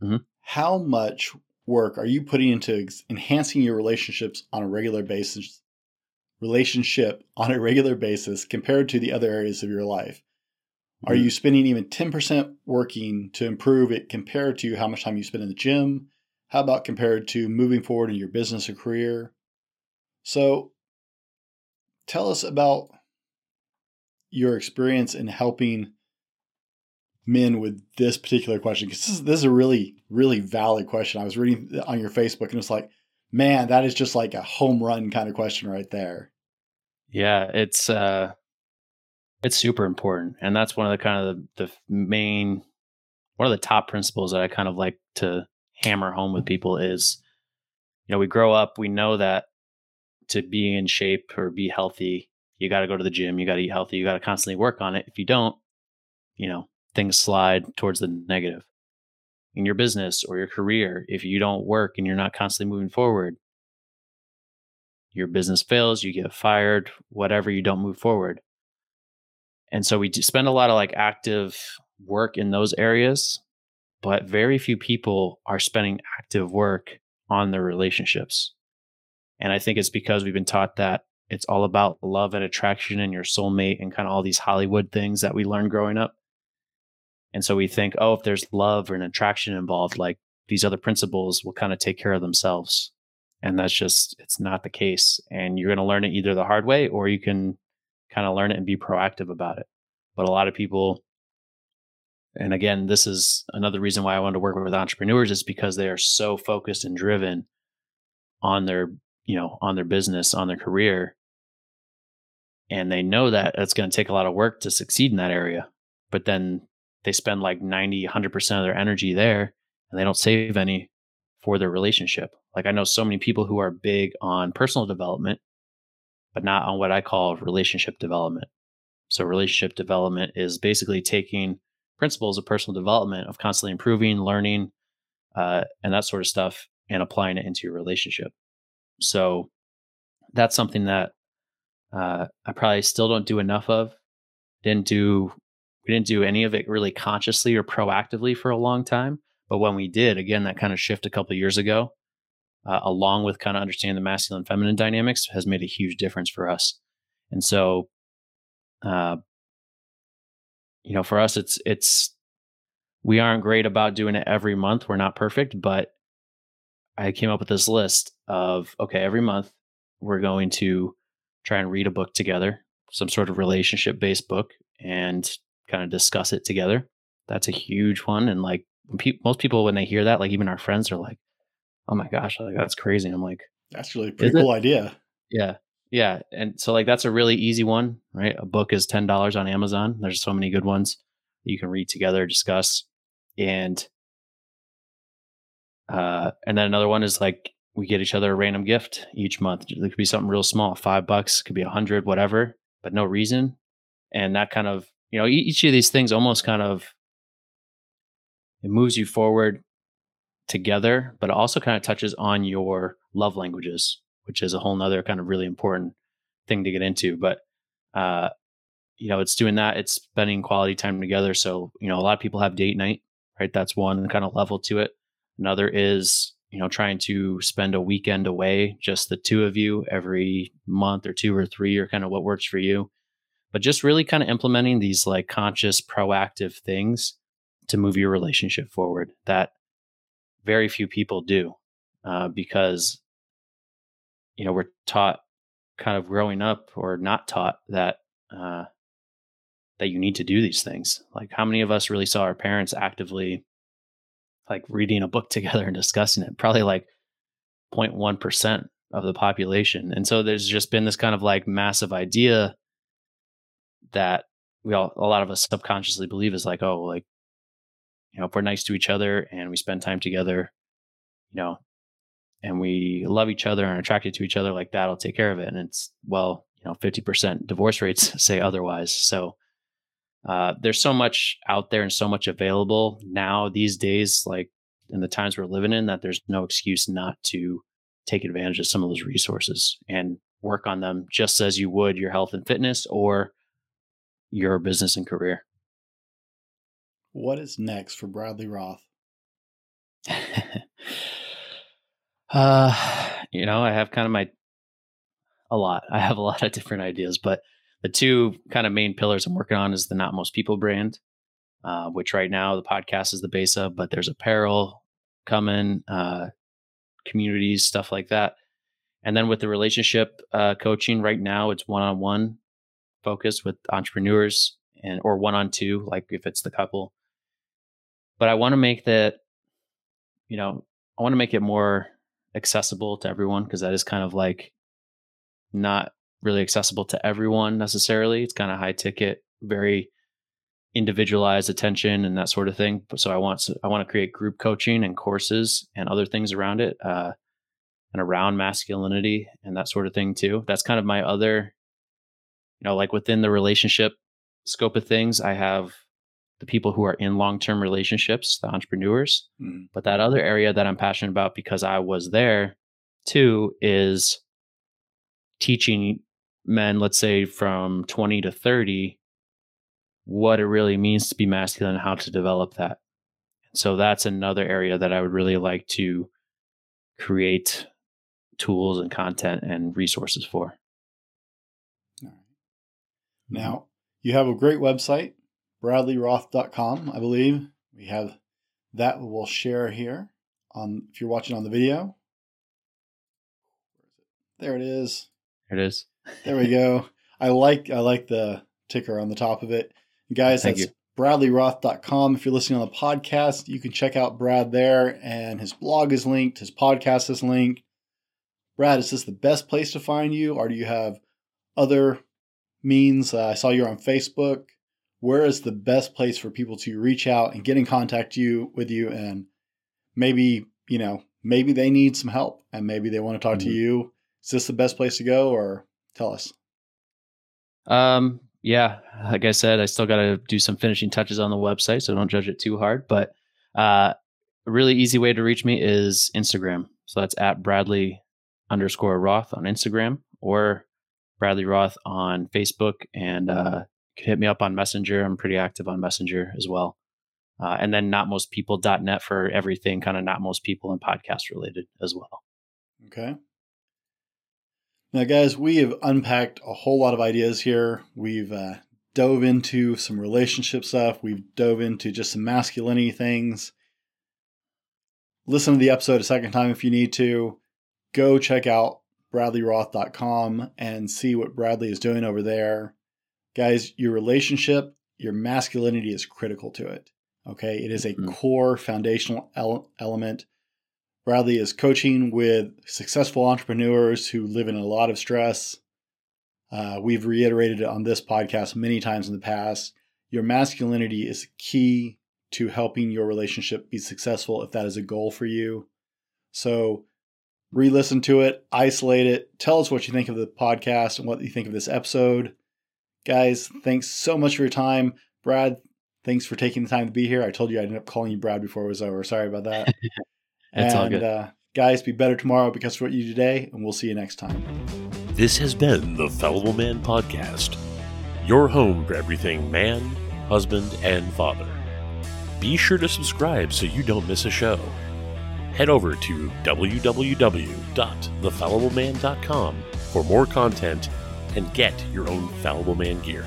Mm-hmm. How much work are you putting into enhancing your relationships on a regular basis relationship on a regular basis compared to the other areas of your life? Are you mm-hmm. spending even 10% working to improve it compared to how much time you spend in the gym? How about compared to moving forward in your business or career? So, tell us about your experience in helping men with this particular question because this is, this is a really really valid question. I was reading on your facebook and it's like man that is just like a home run kind of question right there. Yeah it's uh it's super important and that's one of the kind of the, the main one of the top principles that i kind of like to hammer home with people is you know we grow up we know that to be in shape or be healthy you got to go to the gym you got to eat healthy you got to constantly work on it. If you don't you know things slide towards the negative. In your business or your career if you don't work and you're not constantly moving forward your business fails you get fired whatever you don't move forward. And so we spend a lot of like active work in those areas but very few people are spending active work on their relationships and i think it's because we've been taught that it's all about love and attraction and your soulmate and kind of all these hollywood things that we learned growing up and so we think, oh, if there's love or an attraction involved, like these other principles will kind of take care of themselves. And that's just, it's not the case. And you're going to learn it either the hard way or you can kind of learn it and be proactive about it. But a lot of people, and again, this is another reason why I wanted to work with entrepreneurs is because they are so focused and driven on their, you know, on their business, on their career. And they know that it's going to take a lot of work to succeed in that area. But then they spend like 90, 100% of their energy there and they don't save any for their relationship. Like I know so many people who are big on personal development, but not on what I call relationship development. So relationship development is basically taking principles of personal development of constantly improving, learning, uh, and that sort of stuff, and applying it into your relationship. So that's something that uh, I probably still don't do enough of. Didn't do we didn't do any of it really consciously or proactively for a long time. But when we did, again, that kind of shift a couple years ago, uh, along with kind of understanding the masculine feminine dynamics, has made a huge difference for us. And so, uh, you know, for us, it's it's we aren't great about doing it every month. We're not perfect, but I came up with this list of okay, every month we're going to try and read a book together, some sort of relationship based book, and kind of discuss it together. That's a huge one. And like pe- most people, when they hear that, like even our friends are like, "Oh my gosh, like that's crazy." I'm like, "That's really a pretty cool it? idea." Yeah, yeah. And so like that's a really easy one, right? A book is ten dollars on Amazon. There's so many good ones you can read together, discuss, and uh, and then another one is like we get each other a random gift each month. It could be something real small, five bucks, could be a hundred, whatever, but no reason. And that kind of, you know, each of these things almost kind of it moves you forward together, but it also kind of touches on your love languages, which is a whole nother kind of really important thing to get into. But uh, you know, it's doing that, it's spending quality time together. So, you know, a lot of people have date night, right? That's one kind of level to it. Another is you know, trying to spend a weekend away, just the two of you every month or two or three, or kind of what works for you. But just really kind of implementing these like conscious, proactive things to move your relationship forward that very few people do uh, because, you know, we're taught kind of growing up or not taught that uh, that you need to do these things. Like, how many of us really saw our parents actively like reading a book together and discussing it probably like 0.1% of the population. And so there's just been this kind of like massive idea that we all a lot of us subconsciously believe is like oh like you know if we're nice to each other and we spend time together you know and we love each other and are attracted to each other like that'll take care of it. And it's well you know 50% divorce rates say otherwise. So uh, there's so much out there and so much available now these days, like in the times we're living in, that there's no excuse not to take advantage of some of those resources and work on them just as you would your health and fitness or your business and career. What is next for Bradley Roth? uh, you know, I have kind of my a lot. I have a lot of different ideas, but the two kind of main pillars I'm working on is the Not Most People brand, uh, which right now the podcast is the base of, but there's apparel coming, uh, communities, stuff like that. And then with the relationship uh, coaching, right now it's one on one focus with entrepreneurs and or one on two, like if it's the couple. But I want to make that, you know, I want to make it more accessible to everyone because that is kind of like not really accessible to everyone necessarily. It's kind of high ticket, very individualized attention and that sort of thing. So I want to, I want to create group coaching and courses and other things around it, uh, and around masculinity and that sort of thing too. That's kind of my other, you know, like within the relationship scope of things, I have the people who are in long term relationships, the entrepreneurs. Mm. But that other area that I'm passionate about because I was there too is teaching men, let's say from 20 to 30, what it really means to be masculine and how to develop that. So that's another area that I would really like to create tools and content and resources for. Now, you have a great website, bradleyroth.com, I believe. We have that we'll share here on if you're watching on the video. There it is. There it is. There we go. I like I like the ticker on the top of it. Guys, Thank that's you. bradleyroth.com. If you're listening on the podcast, you can check out Brad there and his blog is linked, his podcast is linked. Brad, is this the best place to find you or do you have other means? Uh, I saw you're on Facebook. Where is the best place for people to reach out and get in contact you with you and maybe, you know, maybe they need some help and maybe they want to talk mm-hmm. to you. Is this the best place to go or Tell us. Um, yeah, like I said, I still got to do some finishing touches on the website, so don't judge it too hard. But uh, a really easy way to reach me is Instagram. So that's at Bradley underscore Roth on Instagram or Bradley Roth on Facebook. And uh, you can hit me up on Messenger. I'm pretty active on Messenger as well. Uh, and then notmostpeople.net for everything kind of not most people and podcast related as well. Okay. Now, guys, we have unpacked a whole lot of ideas here. We've uh, dove into some relationship stuff. We've dove into just some masculinity things. Listen to the episode a second time if you need to. Go check out bradleyroth.com and see what Bradley is doing over there. Guys, your relationship, your masculinity is critical to it. Okay. It is a mm-hmm. core foundational ele- element. Bradley is coaching with successful entrepreneurs who live in a lot of stress. Uh, we've reiterated it on this podcast many times in the past. Your masculinity is key to helping your relationship be successful if that is a goal for you. So, re listen to it, isolate it, tell us what you think of the podcast and what you think of this episode. Guys, thanks so much for your time. Brad, thanks for taking the time to be here. I told you I'd end up calling you Brad before it was over. Sorry about that. That's and, all good. Uh, guys, be better tomorrow because of what you do today, and we'll see you next time. This has been the Fallible Man Podcast, your home for everything man, husband, and father. Be sure to subscribe so you don't miss a show. Head over to www.thefallibleman.com for more content and get your own Fallible Man gear.